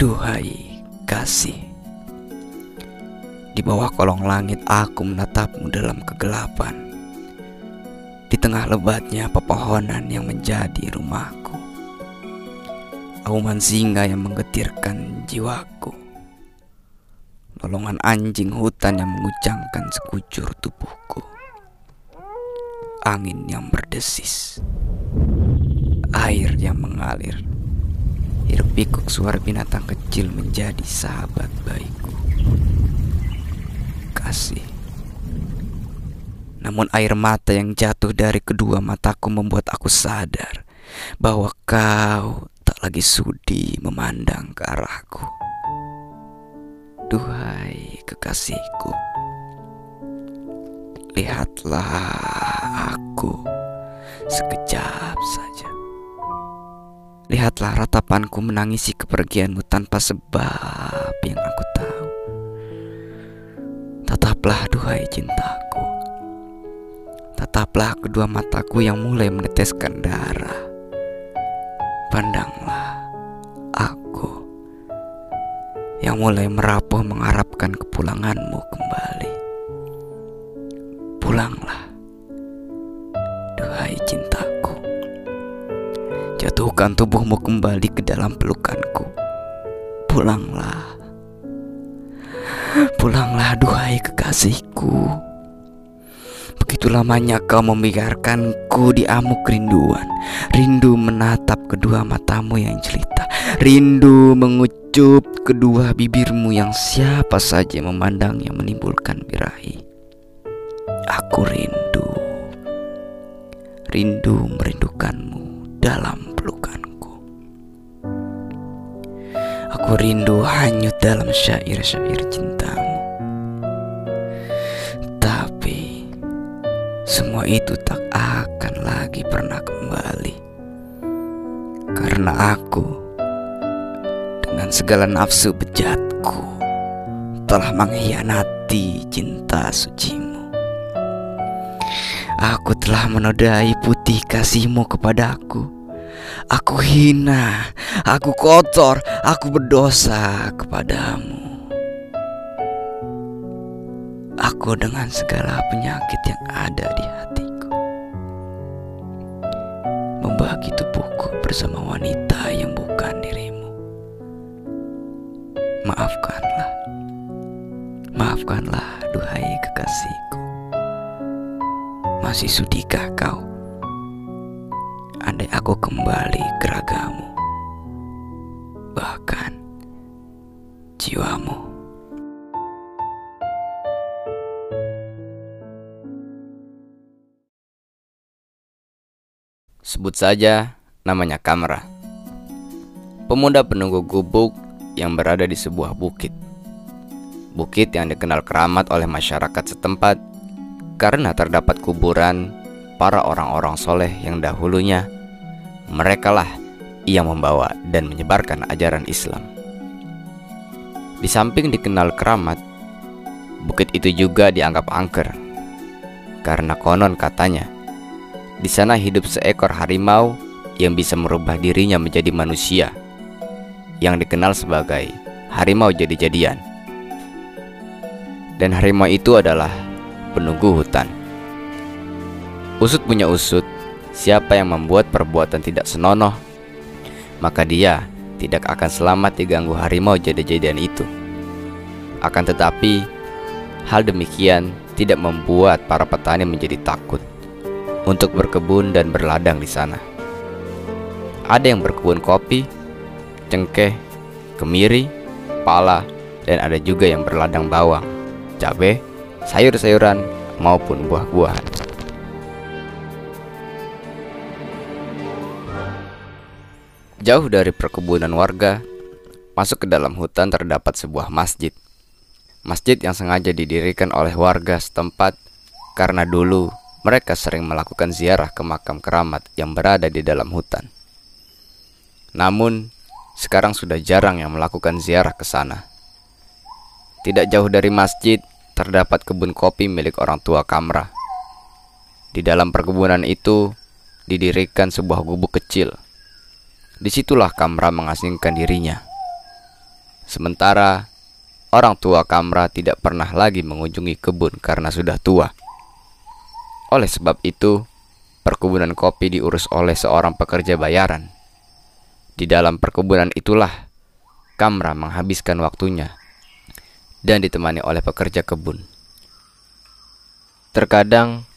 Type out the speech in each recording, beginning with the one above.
Duhai kasih. Di bawah kolong langit aku menatapmu dalam kegelapan. Di tengah lebatnya pepohonan yang menjadi rumahku. Auman singa yang menggetirkan jiwaku. Lolongan anjing hutan yang mengucangkan sekujur tubuhku. Angin yang berdesis. Air yang mengalir Hiruk pikuk suara binatang kecil menjadi sahabat baikku. Kasih. Namun air mata yang jatuh dari kedua mataku membuat aku sadar bahwa kau tak lagi sudi memandang ke arahku. Duhai kekasihku, lihatlah aku sekejap saja. Lihatlah ratapanku menangisi kepergianmu tanpa sebab yang aku tahu. Tetaplah duhai cintaku. Tetaplah kedua mataku yang mulai meneteskan darah. Pandanglah aku yang mulai merapuh mengharapkan kepulanganmu kembali. Pulanglah, Jatuhkan tubuhmu kembali ke dalam pelukanku. Pulanglah. Pulanglah duhai kekasihku. Begitu lamanya kau membiarkanku di amuk rinduan. Rindu menatap kedua matamu yang jelita. Rindu mengucup kedua bibirmu yang siapa saja memandangnya menimbulkan birahi. Aku rindu. Rindu merindukanmu dalam Aku rindu hanyut dalam syair-syair cintamu. Tapi Semua itu tak akan lagi pernah kembali. Karena aku Dengan segala nafsu bejatku Telah mengkhianati cinta sucimu. Aku telah menodai putih kasihmu kepadaku Aku hina, aku kotor, aku berdosa kepadamu. Aku dengan segala penyakit yang ada di hatiku. Membagi tubuhku bersama wanita yang bukan dirimu. Maafkanlah Maafkanlah duhai kekasihku. Masih sudikah kau andai aku kembali ke ragamu, bahkan jiwamu. Sebut saja namanya Kamra. Pemuda penunggu gubuk yang berada di sebuah bukit. Bukit yang dikenal keramat oleh masyarakat setempat karena terdapat kuburan para orang-orang soleh yang dahulunya merekalah yang membawa dan menyebarkan ajaran Islam. Di samping dikenal keramat, bukit itu juga dianggap angker. Karena konon katanya, di sana hidup seekor harimau yang bisa merubah dirinya menjadi manusia, yang dikenal sebagai harimau jadi-jadian. Dan harimau itu adalah penunggu hutan. Usut punya usut, Siapa yang membuat perbuatan tidak senonoh, maka dia tidak akan selamat diganggu harimau jadi-jadian itu. Akan tetapi, hal demikian tidak membuat para petani menjadi takut untuk berkebun dan berladang di sana. Ada yang berkebun kopi, cengkeh, kemiri, pala, dan ada juga yang berladang bawang, cabai, sayur-sayuran, maupun buah-buahan. Jauh dari perkebunan warga, masuk ke dalam hutan terdapat sebuah masjid. Masjid yang sengaja didirikan oleh warga setempat karena dulu mereka sering melakukan ziarah ke makam keramat yang berada di dalam hutan. Namun, sekarang sudah jarang yang melakukan ziarah ke sana. Tidak jauh dari masjid terdapat kebun kopi milik orang tua Kamra. Di dalam perkebunan itu didirikan sebuah gubuk kecil Di situlah Kamra mengasingkan dirinya. Sementara orang tua Kamra tidak pernah lagi mengunjungi kebun karena sudah tua. Oleh sebab itu, perkebunan kopi diurus oleh seorang pekerja bayaran. Di dalam perkebunan itulah Kamra menghabiskan waktunya dan ditemani oleh pekerja kebun. Terkadang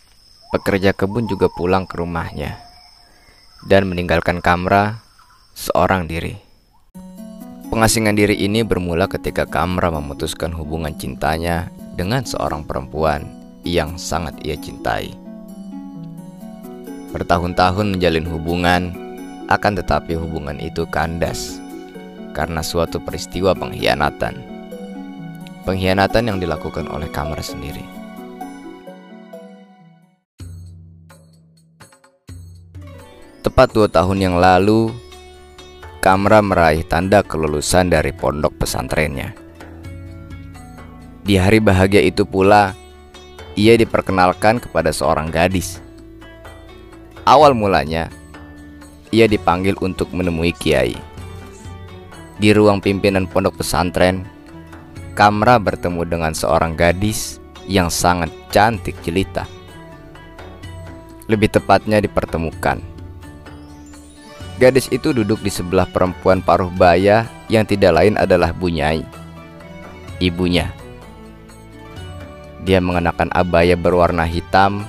pekerja kebun juga pulang ke rumahnya dan meninggalkan Kamra seorang diri. Pengasingan diri ini bermula ketika Kamra memutuskan hubungan cintanya dengan seorang perempuan yang sangat ia cintai. Bertahun-tahun menjalin hubungan, akan tetapi hubungan itu kandas karena suatu peristiwa pengkhianatan. Pengkhianatan yang dilakukan oleh Kamar sendiri. Tepat dua tahun yang lalu, Kamra meraih tanda kelulusan dari pondok pesantrennya. Di hari bahagia itu pula, ia diperkenalkan kepada seorang gadis Awal mulanya, ia dipanggil untuk menemui Kiai. Di ruang pimpinan pondok pesantren, Kamra bertemu dengan seorang gadis yang sangat cantik jelita. Lebih tepatnya dipertemukan. Gadis itu duduk di sebelah perempuan paruh baya yang tidak lain adalah Bunyai, ibunya. Dia mengenakan abaya berwarna hitam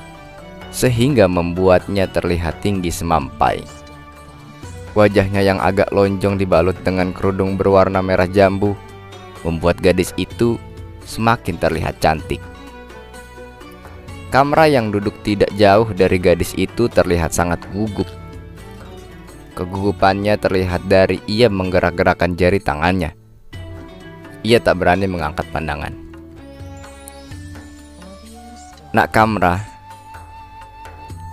sehingga membuatnya terlihat tinggi semampai. Wajahnya yang agak lonjong dibalut dengan kerudung berwarna merah jambu membuat gadis itu semakin terlihat cantik. Kamra yang duduk tidak jauh dari gadis itu terlihat sangat gugup. Kegugupannya terlihat dari ia menggerak-gerakkan jari tangannya. Ia tak berani mengangkat pandangan. Nak Kamra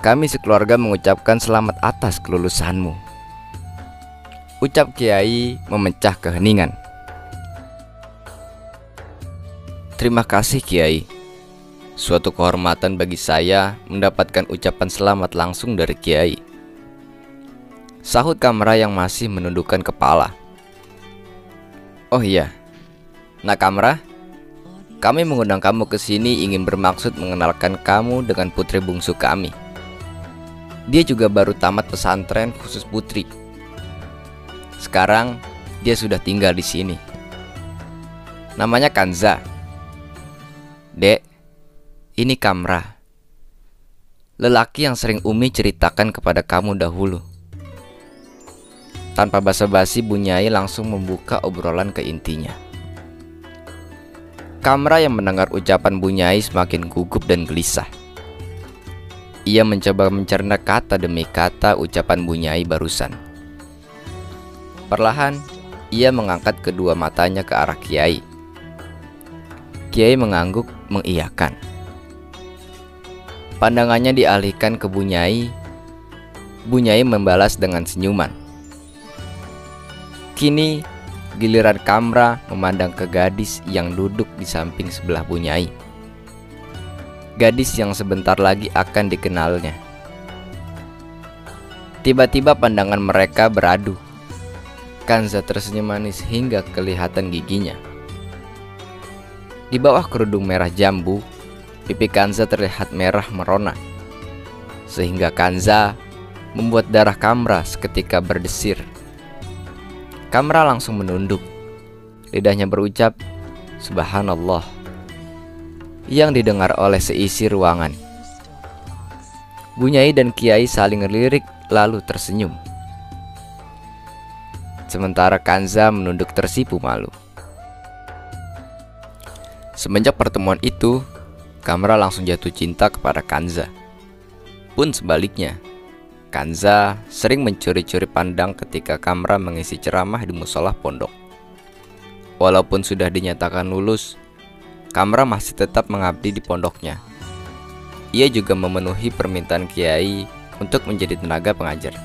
kami sekeluarga mengucapkan selamat atas kelulusanmu. Ucap Kiai memecah keheningan. Terima kasih Kiai. Suatu kehormatan bagi saya mendapatkan ucapan selamat langsung dari Kiai. Sahut Kamra yang masih menundukkan kepala. Oh iya, Nak Kamra, kami mengundang kamu ke sini ingin bermaksud mengenalkan kamu dengan putri bungsu kami. Dia juga baru tamat pesantren khusus putri. Sekarang dia sudah tinggal di sini. Namanya Kanza. Dek, ini Kamra. Lelaki yang sering Umi ceritakan kepada kamu dahulu. Tanpa basa-basi Bunyai langsung membuka obrolan ke intinya. Kamra yang mendengar ucapan Bunyai semakin gugup dan gelisah. Ia mencoba mencerna kata demi kata ucapan Bunyai barusan. Perlahan, ia mengangkat kedua matanya ke arah Kiai. Kiai mengangguk mengiyakan. Pandangannya dialihkan ke Bunyai. Bunyai membalas dengan senyuman. Kini giliran Kamra memandang ke gadis yang duduk di samping sebelah Bunyai gadis yang sebentar lagi akan dikenalnya. Tiba-tiba pandangan mereka beradu. Kanza tersenyum manis hingga kelihatan giginya. Di bawah kerudung merah jambu, pipi Kanza terlihat merah merona. Sehingga Kanza membuat darah Kamra seketika berdesir. Kamra langsung menunduk. Lidahnya berucap, Subhanallah yang didengar oleh seisi ruangan. Bunyai dan Kiai saling ngelirik lalu tersenyum. Sementara Kanza menunduk tersipu malu. Semenjak pertemuan itu, Kamra langsung jatuh cinta kepada Kanza. Pun sebaliknya, Kanza sering mencuri-curi pandang ketika Kamra mengisi ceramah di musola pondok. Walaupun sudah dinyatakan lulus, Kamra masih tetap mengabdi di pondoknya. Ia juga memenuhi permintaan Kiai untuk menjadi tenaga pengajar.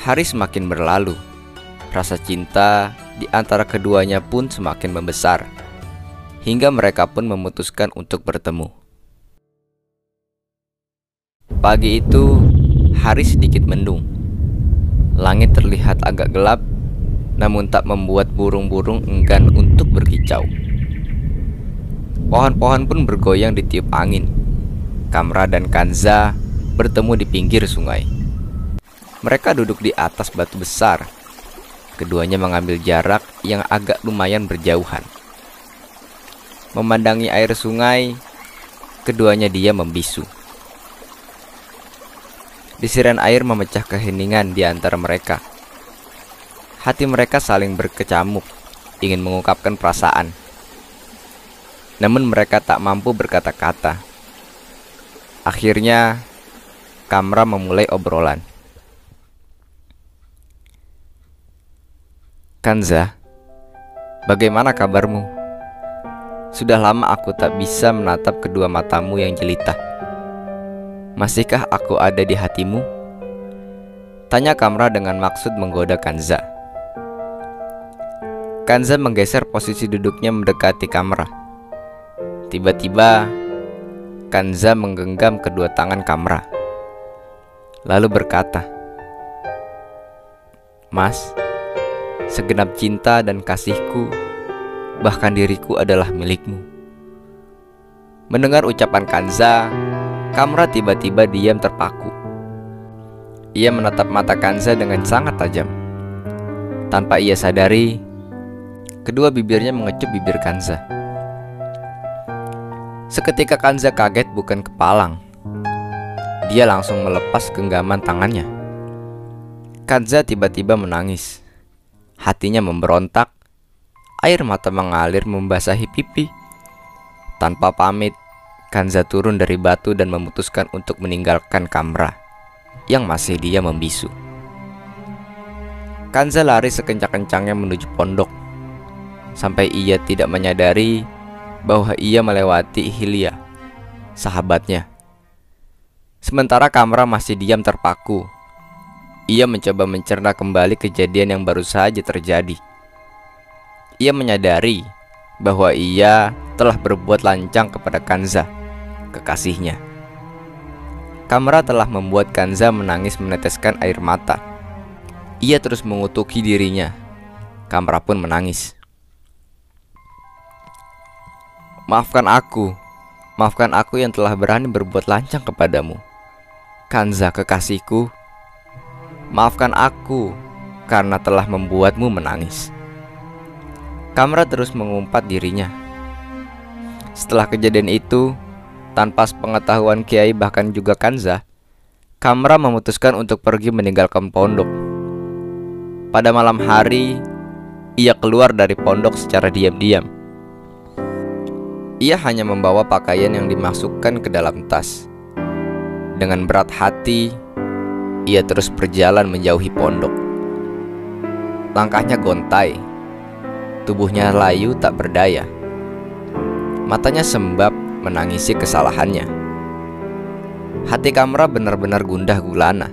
Hari semakin berlalu, rasa cinta di antara keduanya pun semakin membesar, hingga mereka pun memutuskan untuk bertemu. Pagi itu, hari sedikit mendung. Langit terlihat agak gelap namun tak membuat burung-burung enggan untuk berkicau. Pohon-pohon pun bergoyang di tiup angin. Kamra dan Kanza bertemu di pinggir sungai. Mereka duduk di atas batu besar. Keduanya mengambil jarak yang agak lumayan berjauhan. Memandangi air sungai, keduanya dia membisu. Desiran air memecah keheningan di antara mereka. Hati mereka saling berkecamuk, ingin mengungkapkan perasaan. Namun mereka tak mampu berkata-kata. Akhirnya, Kamra memulai obrolan. Kanza, bagaimana kabarmu? Sudah lama aku tak bisa menatap kedua matamu yang jelita. Masihkah aku ada di hatimu? Tanya Kamra dengan maksud menggoda Kanza. Kanza menggeser posisi duduknya mendekati Kamra. Tiba-tiba, Kanza menggenggam kedua tangan Kamra. Lalu berkata, Mas, segenap cinta dan kasihku bahkan diriku adalah milikmu. Mendengar ucapan Kanza, Kamra tiba-tiba diam terpaku. Ia menatap mata Kanza dengan sangat tajam. Tanpa ia sadari, kedua bibirnya mengecup bibir Kanza. Seketika Kanza kaget bukan kepalang. Dia langsung melepas genggaman tangannya. Kanza tiba-tiba menangis. Hatinya memberontak Air mata mengalir membasahi pipi. Tanpa pamit, Kanza turun dari batu dan memutuskan untuk meninggalkan Kamra yang masih dia membisu. Kanza lari sekencang-kencangnya menuju pondok sampai ia tidak menyadari bahwa ia melewati Hilya, sahabatnya. Sementara Kamra masih diam terpaku. Ia mencoba mencerna kembali kejadian yang baru saja terjadi. Ia menyadari bahwa ia telah berbuat lancang kepada Kanza, kekasihnya. Kamera telah membuat Kanza menangis meneteskan air mata. Ia terus mengutuki dirinya. Kamera pun menangis. Maafkan aku, maafkan aku yang telah berani berbuat lancang kepadamu. Kanza kekasihku, maafkan aku karena telah membuatmu menangis. Kamra terus mengumpat dirinya. Setelah kejadian itu, tanpa sepengetahuan Kiai bahkan juga Kanza, Kamra memutuskan untuk pergi meninggalkan pondok. Pada malam hari, ia keluar dari pondok secara diam-diam. Ia hanya membawa pakaian yang dimasukkan ke dalam tas. Dengan berat hati, ia terus berjalan menjauhi pondok. Langkahnya gontai Tubuhnya layu tak berdaya. Matanya sembab menangisi kesalahannya. Hati Kamra benar-benar gundah gulana.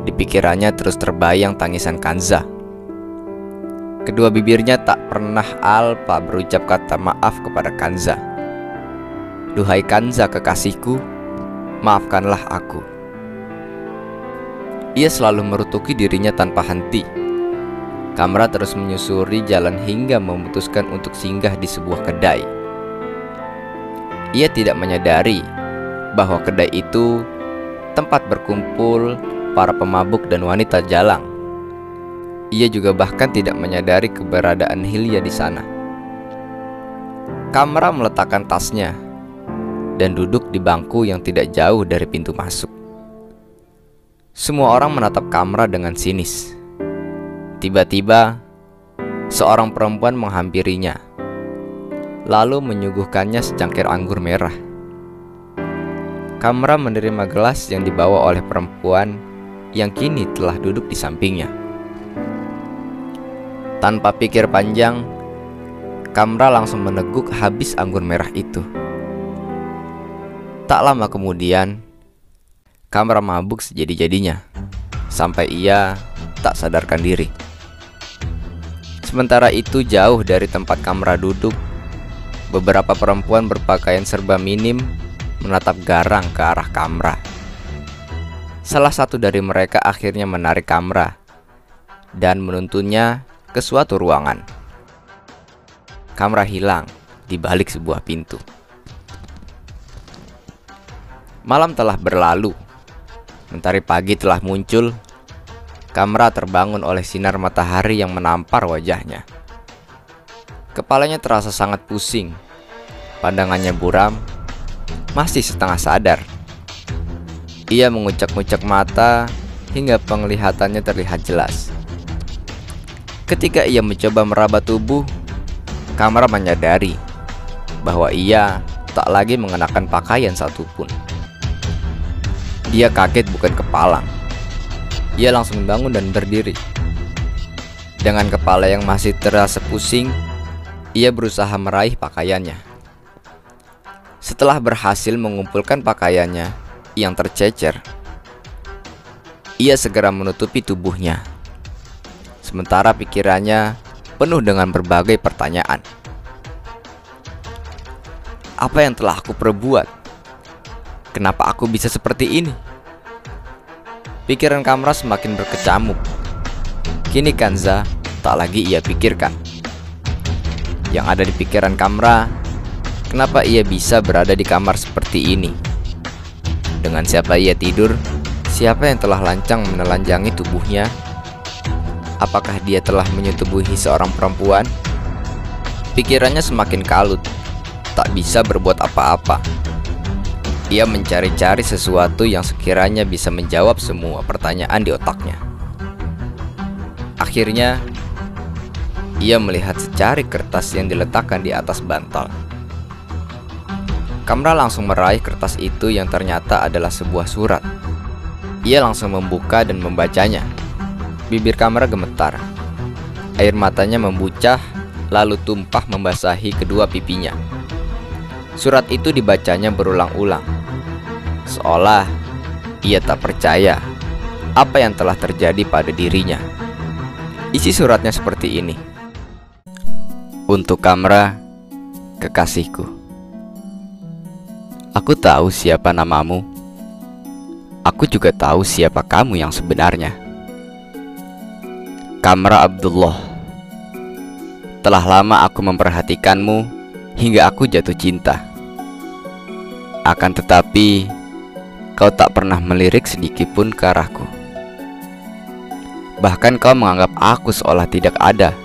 Di pikirannya terus terbayang tangisan Kanza. Kedua bibirnya tak pernah alpa berucap kata maaf kepada Kanza. Duhai Kanza kekasihku, maafkanlah aku. Ia selalu merutuki dirinya tanpa henti Kamra terus menyusuri jalan hingga memutuskan untuk singgah di sebuah kedai. Ia tidak menyadari bahwa kedai itu tempat berkumpul para pemabuk dan wanita jalang. Ia juga bahkan tidak menyadari keberadaan Hilya di sana. Kamra meletakkan tasnya dan duduk di bangku yang tidak jauh dari pintu masuk. Semua orang menatap Kamra dengan sinis. Tiba-tiba, seorang perempuan menghampirinya, lalu menyuguhkannya secangkir anggur merah. Kamra menerima gelas yang dibawa oleh perempuan yang kini telah duduk di sampingnya. Tanpa pikir panjang, Kamra langsung meneguk habis anggur merah itu. Tak lama kemudian, Kamra mabuk sejadi-jadinya sampai ia tak sadarkan diri. Sementara itu jauh dari tempat Kamra duduk, beberapa perempuan berpakaian serba minim menatap garang ke arah Kamra. Salah satu dari mereka akhirnya menarik Kamra dan menuntunnya ke suatu ruangan. Kamera hilang di balik sebuah pintu. Malam telah berlalu. Mentari pagi telah muncul. Kamera terbangun oleh sinar matahari yang menampar wajahnya. Kepalanya terasa sangat pusing. Pandangannya buram, masih setengah sadar. Ia mengucak-ngucak mata hingga penglihatannya terlihat jelas. Ketika ia mencoba meraba tubuh, kamera menyadari bahwa ia tak lagi mengenakan pakaian satupun. Ia kaget bukan kepalang. Ia langsung bangun dan berdiri. Dengan kepala yang masih terasa pusing, ia berusaha meraih pakaiannya. Setelah berhasil mengumpulkan pakaiannya yang tercecer, ia segera menutupi tubuhnya. Sementara pikirannya penuh dengan berbagai pertanyaan. Apa yang telah aku perbuat? Kenapa aku bisa seperti ini? Pikiran Kamra semakin berkecamuk. Kini Kanza tak lagi ia pikirkan. Yang ada di pikiran Kamra, kenapa ia bisa berada di kamar seperti ini? Dengan siapa ia tidur? Siapa yang telah lancang menelanjangi tubuhnya? Apakah dia telah menyetubuhi seorang perempuan? Pikirannya semakin kalut, tak bisa berbuat apa-apa. Ia mencari-cari sesuatu yang sekiranya bisa menjawab semua pertanyaan di otaknya. Akhirnya, ia melihat secari kertas yang diletakkan di atas bantal. Kamra langsung meraih kertas itu yang ternyata adalah sebuah surat. Ia langsung membuka dan membacanya. Bibir Kamra gemetar. Air matanya membucah lalu tumpah membasahi kedua pipinya. Surat itu dibacanya berulang-ulang seolah ia tak percaya apa yang telah terjadi pada dirinya. Isi suratnya seperti ini. Untuk Kamra, kekasihku. Aku tahu siapa namamu. Aku juga tahu siapa kamu yang sebenarnya. Kamra Abdullah. Telah lama aku memperhatikanmu hingga aku jatuh cinta. Akan tetapi, Kau tak pernah melirik sedikit pun ke arahku. Bahkan kau menganggap aku seolah tidak ada.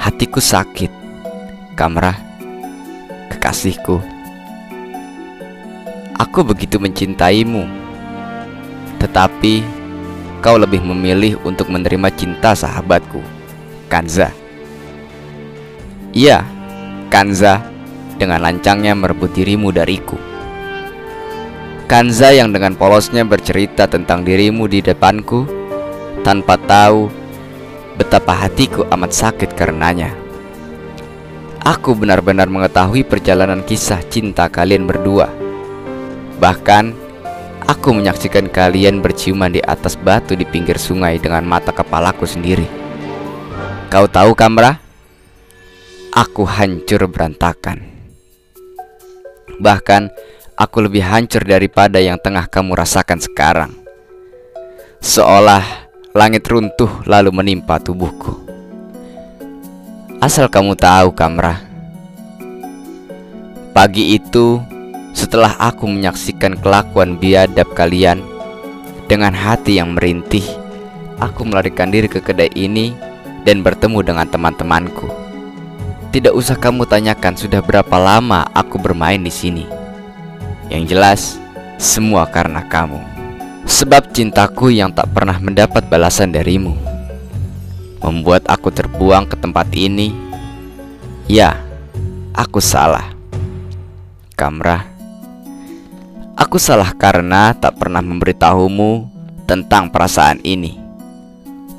Hatiku sakit. Kamrah, kekasihku. Aku begitu mencintaimu. Tetapi kau lebih memilih untuk menerima cinta sahabatku, Kanza. Iya, Kanza dengan lancangnya merebut dirimu dariku. Kanza yang dengan polosnya bercerita tentang dirimu di depanku tanpa tahu betapa hatiku amat sakit karenanya. Aku benar-benar mengetahui perjalanan kisah cinta kalian berdua. Bahkan, aku menyaksikan kalian berciuman di atas batu di pinggir sungai dengan mata kepalaku sendiri. Kau tahu, Kamra? Aku hancur berantakan. Bahkan, aku lebih hancur daripada yang tengah kamu rasakan sekarang. Seolah langit runtuh lalu menimpa tubuhku. Asal kamu tahu, Kamra. Pagi itu, setelah aku menyaksikan kelakuan biadab kalian dengan hati yang merintih, aku melarikan diri ke kedai ini dan bertemu dengan teman-temanku. Tidak usah kamu tanyakan sudah berapa lama aku bermain di sini. Yang jelas, semua karena kamu. Sebab cintaku yang tak pernah mendapat balasan darimu membuat aku terbuang ke tempat ini. Ya, aku salah. Kamrah, aku salah karena tak pernah memberitahumu tentang perasaan ini.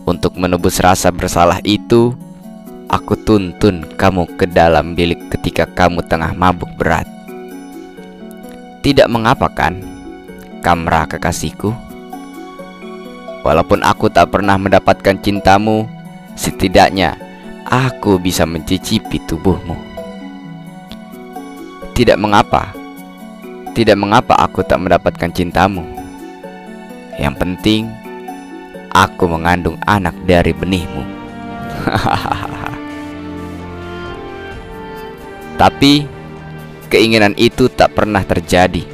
Untuk menebus rasa bersalah itu, aku tuntun kamu ke dalam bilik ketika kamu tengah mabuk berat. Tidak mengapa kan, Kamra kekasihku? Walaupun aku tak pernah mendapatkan cintamu, setidaknya aku bisa mencicipi tubuhmu. Tidak mengapa, tidak mengapa aku tak mendapatkan cintamu. Yang penting, aku mengandung anak dari benihmu. Tapi keinginan itu tak pernah terjadi.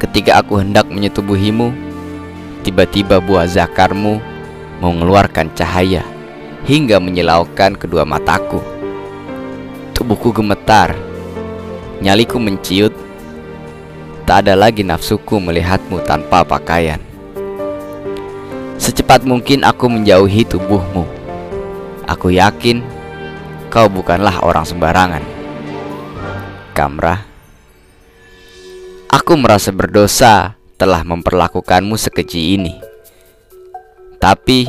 Ketika aku hendak menyetubuhimu, tiba-tiba buah zakarmu mengeluarkan cahaya hingga menyilaukan kedua mataku. Tubuhku gemetar, nyaliku menciut, tak ada lagi nafsuku melihatmu tanpa pakaian. Secepat mungkin aku menjauhi tubuhmu. Aku yakin kau bukanlah orang sembarangan. Kamrah, aku merasa berdosa telah memperlakukanmu sekeji ini. Tapi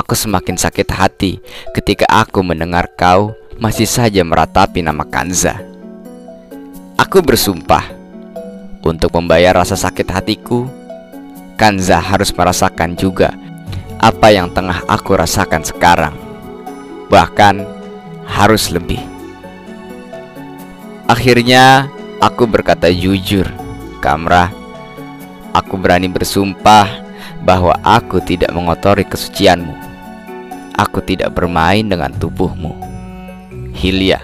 aku semakin sakit hati ketika aku mendengar kau masih saja meratapi nama Kanza. Aku bersumpah untuk membayar rasa sakit hatiku, Kanza harus merasakan juga apa yang tengah aku rasakan sekarang. Bahkan harus lebih. Akhirnya aku berkata jujur, Kamrah. Aku berani bersumpah bahwa aku tidak mengotori kesucianmu. Aku tidak bermain dengan tubuhmu. Hilya.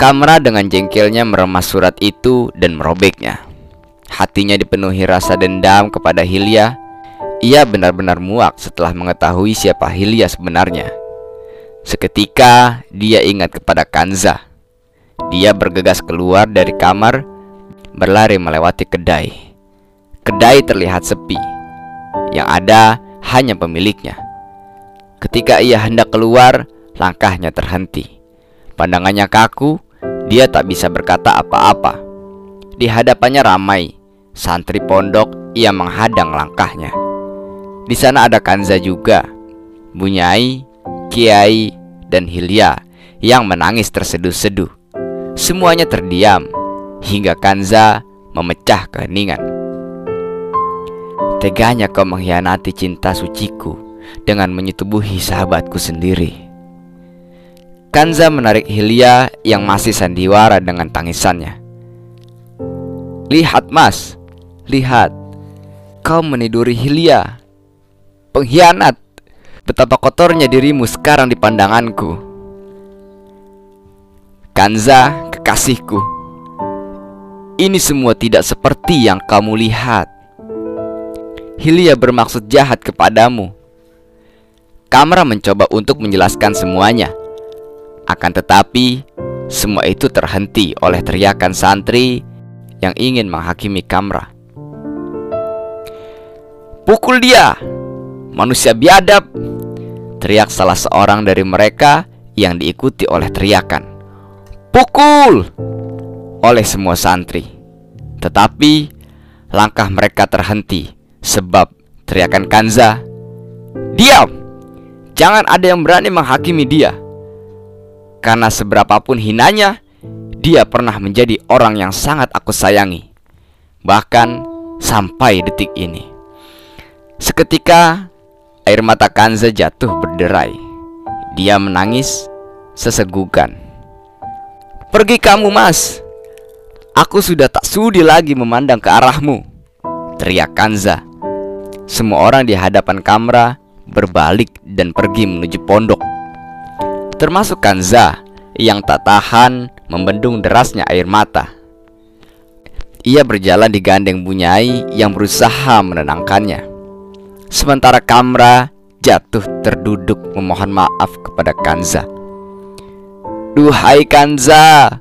Kamra dengan jengkelnya meremas surat itu dan merobeknya. Hatinya dipenuhi rasa dendam kepada Hilya. Ia benar-benar muak setelah mengetahui siapa Hilya sebenarnya. Seketika dia ingat kepada Kanza. Dia bergegas keluar dari kamar, berlari melewati kedai. Kedai terlihat sepi. Yang ada hanya pemiliknya. Ketika ia hendak keluar, langkahnya terhenti. Pandangannya kaku, dia tak bisa berkata apa-apa. Di hadapannya ramai, santri pondok ia menghadang langkahnya. Di sana ada Kanza juga. Bunyai, Kiai, dan Hilya yang menangis terseduh-seduh. Semuanya terdiam hingga Kanza memecah keheningan. Teganya kau mengkhianati cinta suciku dengan menyetubuhi sahabatku sendiri. Kanza menarik Hilya yang masih sandiwara dengan tangisannya. Lihat mas, lihat, kau meniduri Hilya. Pengkhianat. Betapa kotornya dirimu sekarang di pandanganku. Kanza, kekasihku. Ini semua tidak seperti yang kamu lihat. Hilya bermaksud jahat kepadamu. Kamera mencoba untuk menjelaskan semuanya. Akan tetapi Semua itu terhenti oleh teriakan santri Yang ingin menghakimi Kamera. Pukul dia Manusia biadab Teriak salah seorang dari mereka yang diikuti oleh teriakan Pukul! Oleh semua santri Tetapi langkah mereka terhenti Sebab teriakan Kanza Diam! Jangan ada yang berani menghakimi dia Karena seberapapun hinanya Dia pernah menjadi orang yang sangat aku sayangi Bahkan sampai detik ini Seketika Air mata Kanza jatuh berderai. Dia menangis sesegukan. Pergi kamu, Mas. Aku sudah tak sudi lagi memandang ke arahmu. Teriak Kanza. Semua orang di hadapan kamera berbalik dan pergi menuju pondok. Termasuk Kanza yang tak tahan membendung derasnya air mata. Ia berjalan digandeng Bunyai yang berusaha menenangkannya. Sementara Kamra jatuh terduduk memohon maaf kepada Kanza. Duhai Kanza,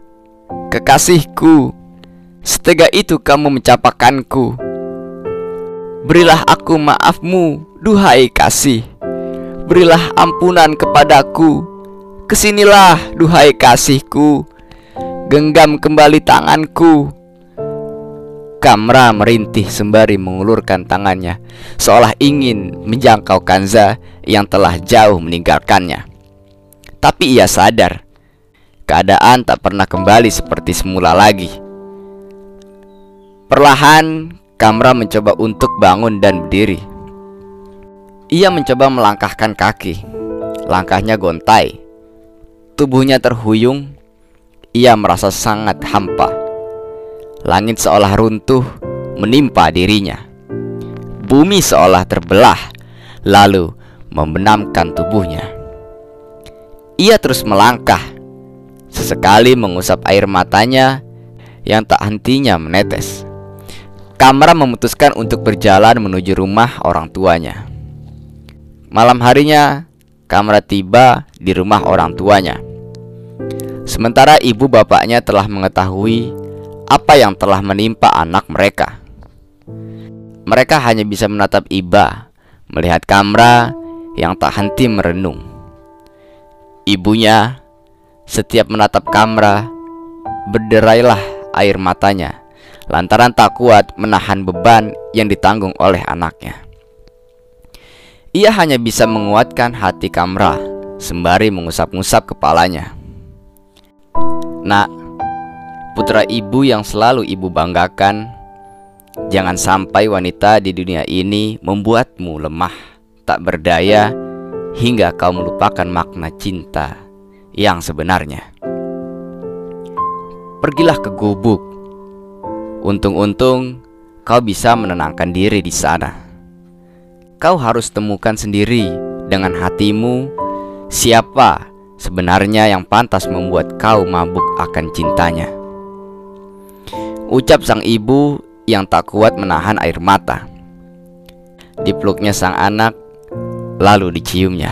kekasihku, setega itu kamu mencapakanku. Berilah aku maafmu, duhai kasih. Berilah ampunan kepadaku. Ke sinilah, duhai kasihku. Genggam kembali tanganku Kamra merintih sembari mengulurkan tangannya Seolah ingin menjangkau Kanza yang telah jauh meninggalkannya. Tapi ia sadar Keadaan tak pernah kembali seperti semula lagi. Perlahan Kamra mencoba untuk bangun dan berdiri. Ia mencoba melangkahkan kaki. Langkahnya gontai. Tubuhnya terhuyung. Ia merasa sangat hampa Langit seolah runtuh menimpa dirinya. bumi seolah terbelah, lalu membenamkan tubuhnya. Ia terus melangkah, sesekali mengusap air matanya yang tak hentinya menetes. Kamra memutuskan untuk berjalan menuju rumah orang tuanya. Malam harinya, Kamra tiba di rumah orang tuanya. Sementara ibu bapaknya telah mengetahui apa yang telah menimpa anak mereka. Mereka hanya bisa menatap Iba, melihat Kamra yang tak henti merenung. Ibunya setiap menatap Kamra, berderailah air matanya lantaran tak kuat menahan beban yang ditanggung oleh anaknya. Ia hanya bisa menguatkan hati Kamra sembari mengusap-ngusap kepalanya. Nak, putra ibu yang selalu ibu banggakan, jangan sampai wanita di dunia ini membuatmu lemah tak berdaya hingga kau melupakan makna cinta yang sebenarnya. Pergilah ke gubuk. Untung-untung kau bisa menenangkan diri di sana. Kau harus temukan sendiri dengan hatimu siapa sebenarnya yang pantas membuat kau mabuk akan cintanya. Ucap sang ibu yang tak kuat menahan air mata. Dipeluknya sang anak lalu diciumnya.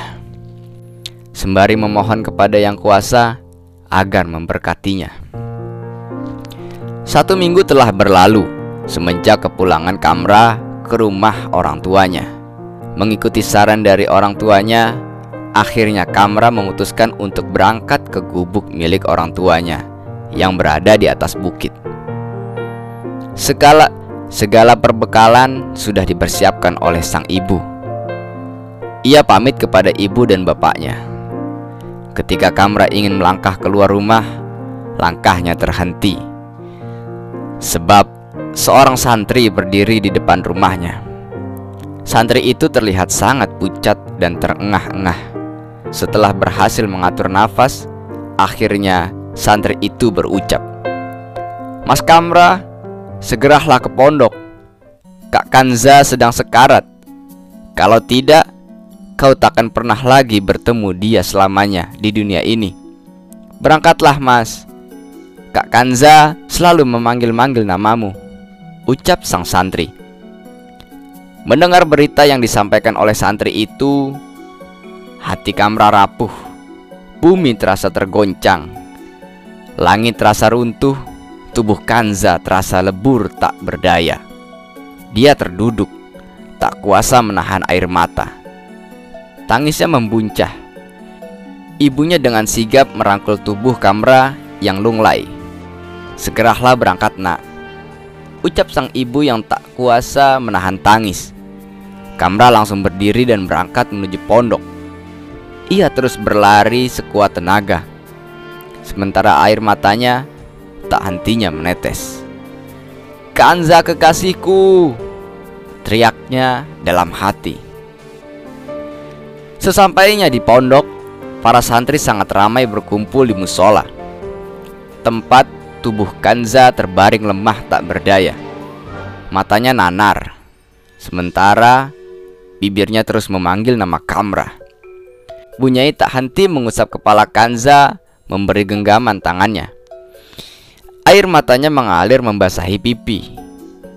Sembari memohon kepada yang kuasa agar memberkatinya. Satu minggu telah berlalu semenjak kepulangan Kamra ke rumah orang tuanya. Mengikuti saran dari orang tuanya, akhirnya Kamra memutuskan untuk berangkat ke gubuk milik orang tuanya yang berada di atas bukit. Segala segala perbekalan sudah dipersiapkan oleh sang ibu ia pamit kepada ibu dan bapaknya. Ketika Kamra ingin melangkah keluar rumah, langkahnya terhenti. Sebab seorang santri berdiri di depan rumahnya. Santri itu terlihat sangat pucat dan terengah-engah. Setelah berhasil mengatur nafas, akhirnya santri itu berucap, "Mas Kamra, segeralah ke pondok. Kak Kanza sedang sekarat. Kalau tidak, kau takkan pernah lagi bertemu dia selamanya di dunia ini. Berangkatlah, Mas. Kak Kanza selalu memanggil-manggil namamu. Ucap sang santri. Mendengar berita yang disampaikan oleh santri itu, hati Kamra rapuh. Bumi terasa tergoncang. Langit terasa runtuh, tubuh Kanza terasa lebur tak berdaya. Dia terduduk, tak kuasa menahan air mata. Tangisnya membuncah. Ibunya dengan sigap merangkul tubuh Kamra yang lunglai. Segeralah berangkat nak. Ucap sang ibu yang tak kuasa menahan tangis. Kamra langsung berdiri dan berangkat menuju pondok. Ia terus berlari sekuat tenaga. Sementara air matanya tak hentinya menetes. Kanza kekasihku, teriaknya dalam hati. Sesampainya di pondok, para santri sangat ramai berkumpul di musola. Tempat tubuh Kanza terbaring lemah tak berdaya. Matanya nanar. Sementara bibirnya terus memanggil nama Kamra. Bunyai tak henti mengusap kepala Kanza, memberi genggaman tangannya. Air matanya mengalir membasahi pipi.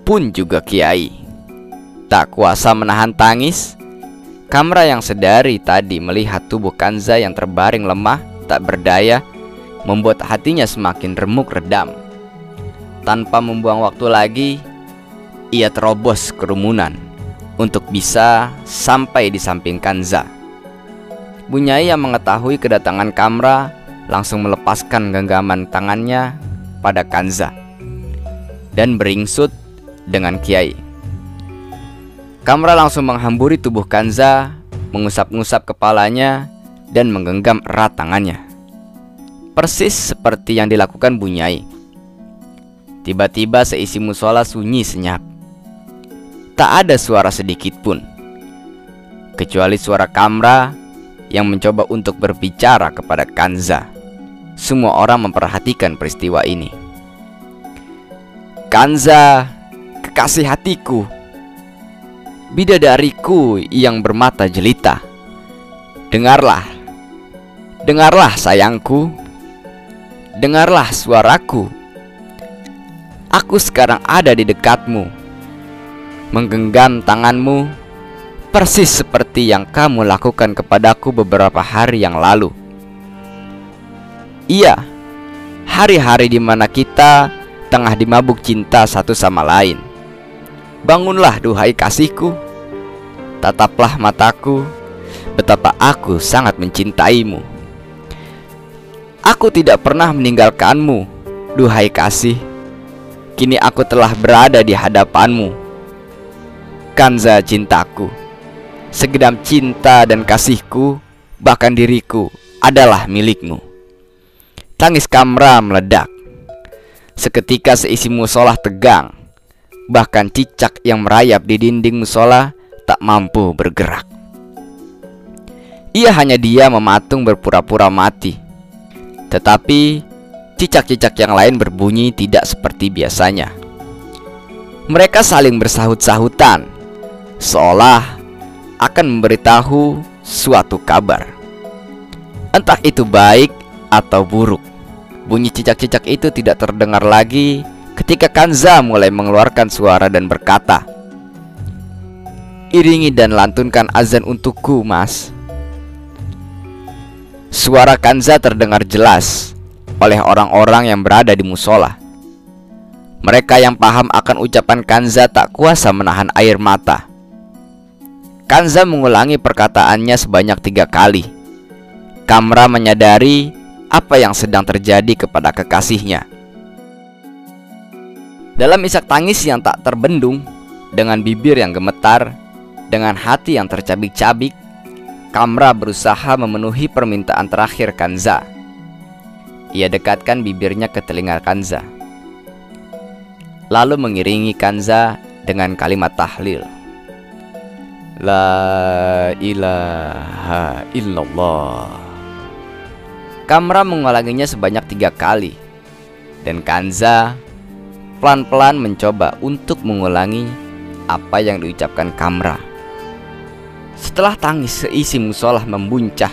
Pun juga Kiai. Tak kuasa menahan tangis, Kamra yang sedari tadi melihat tubuh Kanza yang terbaring lemah, tak berdaya, membuat hatinya semakin remuk redam. Tanpa membuang waktu lagi, ia terobos kerumunan untuk bisa sampai di samping Kanza. Bunyai yang mengetahui kedatangan Kamra langsung melepaskan genggaman tangannya pada Kanza dan beringsut dengan Kiai. Kamra langsung menghamburi tubuh Kanza, mengusap-ngusap kepalanya, dan menggenggam erat tangannya. Persis seperti yang dilakukan Bunyai. Tiba-tiba seisi musola sunyi senyap. Tak ada suara sedikit pun. Kecuali suara Kamra yang mencoba untuk berbicara kepada Kanza. Semua orang memperhatikan peristiwa ini. Kanza, kekasih hatiku, bidadariku yang bermata jelita. Dengarlah, dengarlah sayangku, dengarlah suaraku. Aku sekarang ada di dekatmu, menggenggam tanganmu, persis seperti yang kamu lakukan kepadaku beberapa hari yang lalu. Iya, hari-hari di mana kita tengah dimabuk cinta satu sama lain. Bangunlah, duhai kasihku, tataplah mataku, betapa aku sangat mencintaimu. Aku tidak pernah meninggalkanmu, duhai kasih. Kini aku telah berada di hadapanmu. Kanza cintaku, segedam cinta dan kasihku, bahkan diriku adalah milikmu. Tangis Kamra meledak. Seketika seisi musola tegang. Bahkan cicak yang merayap di dinding musola tak mampu bergerak. Ia hanya dia mematung berpura-pura mati. Tetapi cicak-cicak yang lain berbunyi tidak seperti biasanya. Mereka saling bersahut-sahutan, seolah akan memberitahu suatu kabar. Entah itu baik atau buruk. Bunyi cicak-cicak itu tidak terdengar lagi ketika Kanza mulai mengeluarkan suara dan berkata, "Iringi dan lantunkan azan untukku, Mas." Suara Kanza terdengar jelas oleh orang-orang yang berada di musola. Mereka yang paham akan ucapan Kanza tak kuasa menahan air mata. Kanza mengulangi perkataannya sebanyak tiga kali. Kamra menyadari apa yang sedang terjadi kepada kekasihnya. Dalam isak tangis yang tak terbendung, dengan bibir yang gemetar, dengan hati yang tercabik-cabik, Kamra berusaha memenuhi permintaan terakhir Kanza. Ia dekatkan bibirnya ke telinga Kanza Lalu mengiringi Kanza dengan kalimat tahlil La ilaha illallah Kamra mengulanginya sebanyak tiga kali Dan Kanza pelan-pelan mencoba untuk mengulangi apa yang diucapkan Kamra Setelah tangis seisi musolah membuncah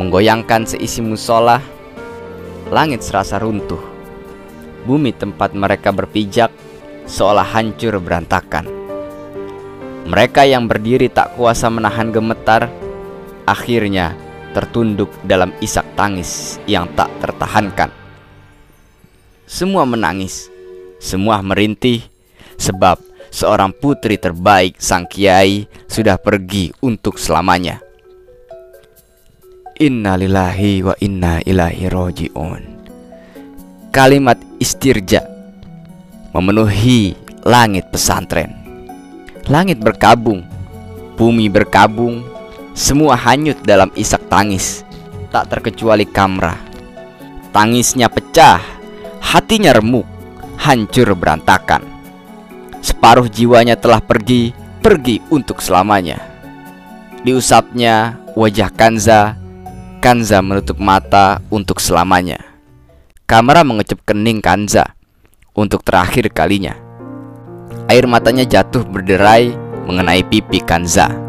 Menggoyangkan seisi musolah Langit serasa runtuh. Bumi tempat mereka berpijak seolah hancur berantakan. Mereka yang berdiri tak kuasa menahan gemetar, akhirnya tertunduk dalam isak tangis yang tak tertahankan. Semua menangis, semua merintih, sebab seorang putri terbaik sang kiai sudah pergi untuk selamanya. Innalillahi wa inna ilahi roji'un Kalimat istirja Memenuhi langit pesantren Langit berkabung Bumi berkabung Semua hanyut dalam isak tangis Tak terkecuali Kamra Tangisnya pecah Hatinya remuk Hancur berantakan Separuh jiwanya telah pergi Pergi untuk selamanya Diusapnya wajah Kanza Kanza menutup mata untuk selamanya. Kamera mengecup kening Kanza untuk terakhir kalinya. Air matanya jatuh berderai mengenai pipi Kanza.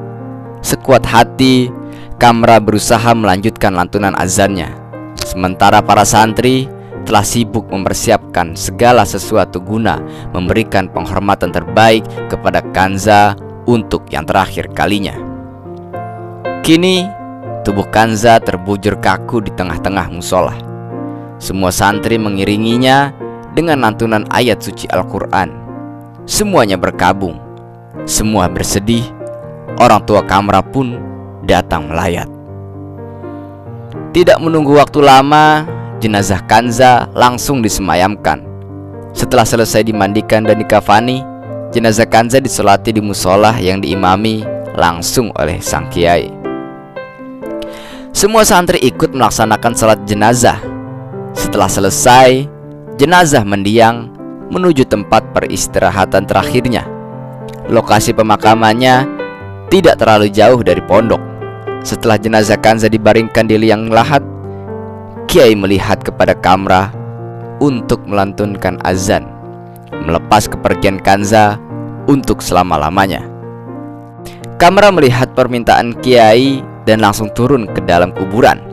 Sekuat hati, Kamera berusaha melanjutkan lantunan azannya. Sementara para santri telah sibuk mempersiapkan segala sesuatu guna memberikan penghormatan terbaik kepada Kanza untuk yang terakhir kalinya. Kini Tubuh Kanza terbujur kaku di tengah-tengah musola. Semua santri mengiringinya dengan lantunan ayat suci Al-Quran. Semuanya berkabung, semua bersedih. Orang tua Kamra pun datang melayat. Tidak menunggu waktu lama, jenazah Kanza langsung disemayamkan. Setelah selesai dimandikan dan dikafani, jenazah Kanza disolati di musola yang diimami langsung oleh sang kiai. Semua santri ikut melaksanakan salat jenazah. Setelah selesai, jenazah mendiang menuju tempat peristirahatan terakhirnya. Lokasi pemakamannya tidak terlalu jauh dari pondok. Setelah jenazah Kanza dibaringkan di liang lahat, Kiai melihat kepada Kamra untuk melantunkan azan, melepas kepergian Kanza untuk selama-lamanya. Kamra melihat permintaan Kiai dan langsung turun ke dalam kuburan.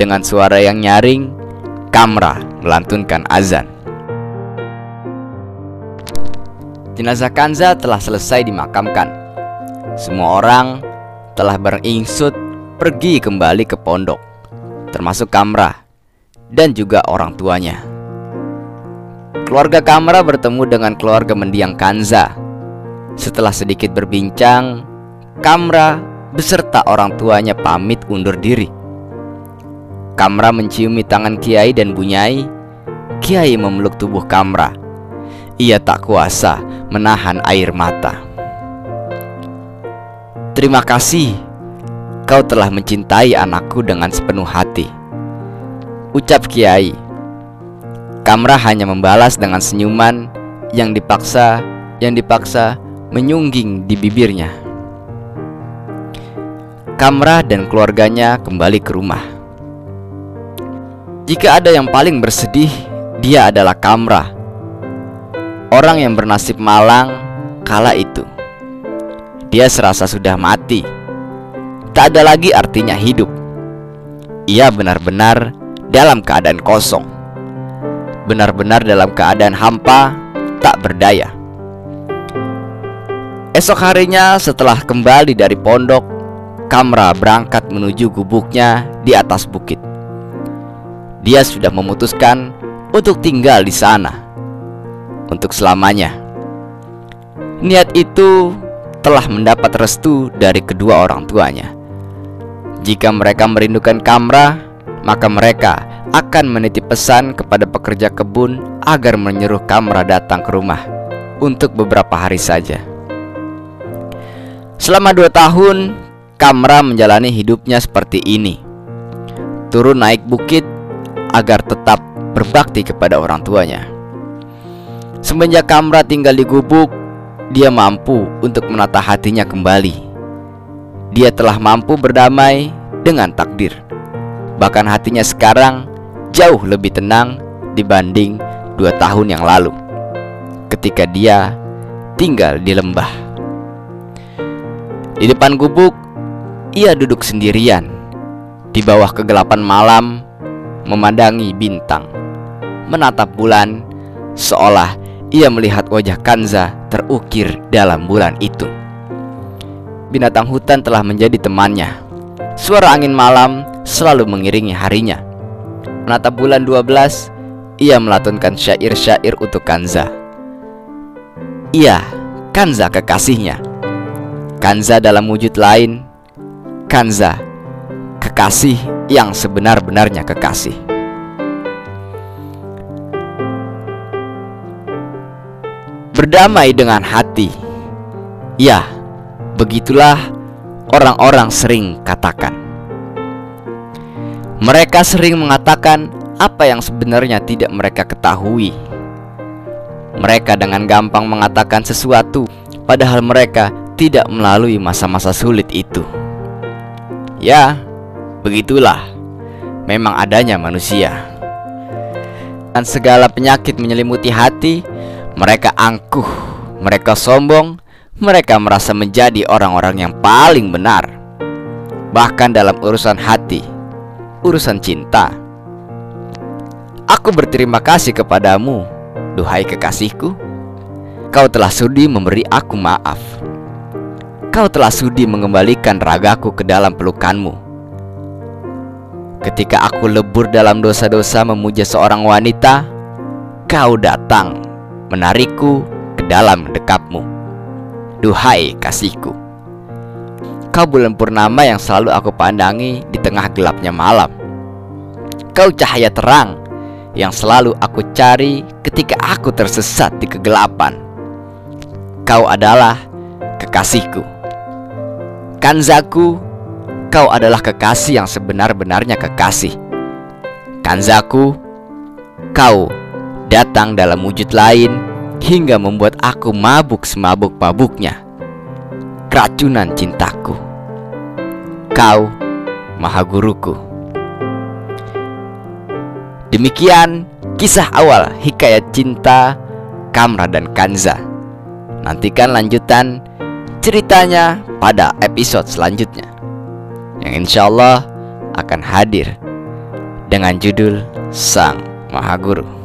Dengan suara yang nyaring, Kamra melantunkan azan. Jenazah Kanza telah selesai dimakamkan. Semua orang telah beringsut pergi kembali ke pondok, termasuk Kamra dan juga orang tuanya. Keluarga Kamra bertemu dengan keluarga mendiang Kanza. Setelah sedikit berbincang, Kamra beserta orang tuanya pamit undur diri. Kamra menciumi tangan Kiai dan Bunyai. Kiai memeluk tubuh Kamra. Ia tak kuasa menahan air mata. Terima kasih, kau telah mencintai anakku dengan sepenuh hati. Ucap Kiai. Kamra hanya membalas dengan senyuman yang dipaksa, yang dipaksa menyungging di bibirnya. Kamra dan keluarganya kembali ke rumah. Jika ada yang paling bersedih, dia adalah Kamra Orang yang bernasib malang kala itu Dia serasa sudah mati. Tak ada lagi artinya hidup. Ia benar-benar dalam keadaan kosong. Benar-benar dalam keadaan hampa Tak berdaya. Esok harinya setelah kembali dari pondok Kamra berangkat menuju gubuknya di atas bukit. Dia sudah memutuskan untuk tinggal di sana untuk selamanya. Niat itu telah mendapat restu dari kedua orang tuanya. Jika mereka merindukan Kamra, maka mereka akan menitip pesan kepada pekerja kebun agar menyuruh Kamra datang ke rumah untuk beberapa hari saja. Selama dua tahun, Kamra menjalani hidupnya seperti ini. Turun naik bukit agar tetap berbakti kepada orang tuanya. Semenjak Kamra tinggal di gubuk, dia mampu untuk menata hatinya kembali. Dia telah mampu berdamai dengan takdir. Bahkan hatinya sekarang jauh lebih tenang dibanding dua tahun yang lalu ketika dia tinggal di lembah. Di depan gubuk, ia duduk sendirian di bawah kegelapan malam, memandangi bintang, menatap bulan, seolah ia melihat wajah Kanza terukir dalam bulan itu. Binatang hutan telah menjadi temannya. Suara angin malam selalu mengiringi harinya. Menatap bulan 12, ia melatunkan syair-syair untuk Kanza. Ia, Kanza kekasihnya. Kanza dalam wujud lain, Kanza, kekasih yang sebenar-benarnya kekasih. Berdamai dengan hati. Ya, begitulah orang-orang sering katakan. Mereka sering mengatakan apa yang sebenarnya tidak mereka ketahui. Mereka dengan gampang mengatakan sesuatu, padahal mereka tidak melalui masa-masa sulit itu. Ya, begitulah memang adanya manusia. Dan segala penyakit menyelimuti hati, mereka angkuh, mereka sombong, mereka merasa menjadi orang-orang yang paling benar. Bahkan dalam urusan hati, urusan cinta. Aku berterima kasih kepadamu, duhai kekasihku. Kau telah sudi memberi aku maaf. Kau telah sudi mengembalikan ragaku ke dalam pelukanmu. Ketika aku lebur dalam dosa-dosa memuja seorang wanita, kau datang menarikku ke dalam dekapmu. Duhai kasihku, kau bulan purnama yang selalu aku pandangi di tengah gelapnya malam. Kau cahaya terang yang selalu aku cari ketika aku tersesat di kegelapan. Kau adalah kekasihku. Kanzaku, kau adalah kekasih yang sebenar-benarnya kekasih. Kanzaku, kau datang dalam wujud lain hingga membuat aku mabuk semabuk-mabuknya. Keracunan cintaku. Kau maha guruku. Demikian kisah awal hikayat cinta Kamra dan Kanza. Nantikan lanjutan ceritanya pada episode selanjutnya yang insya Allah akan hadir dengan judul Sang Maha Guru.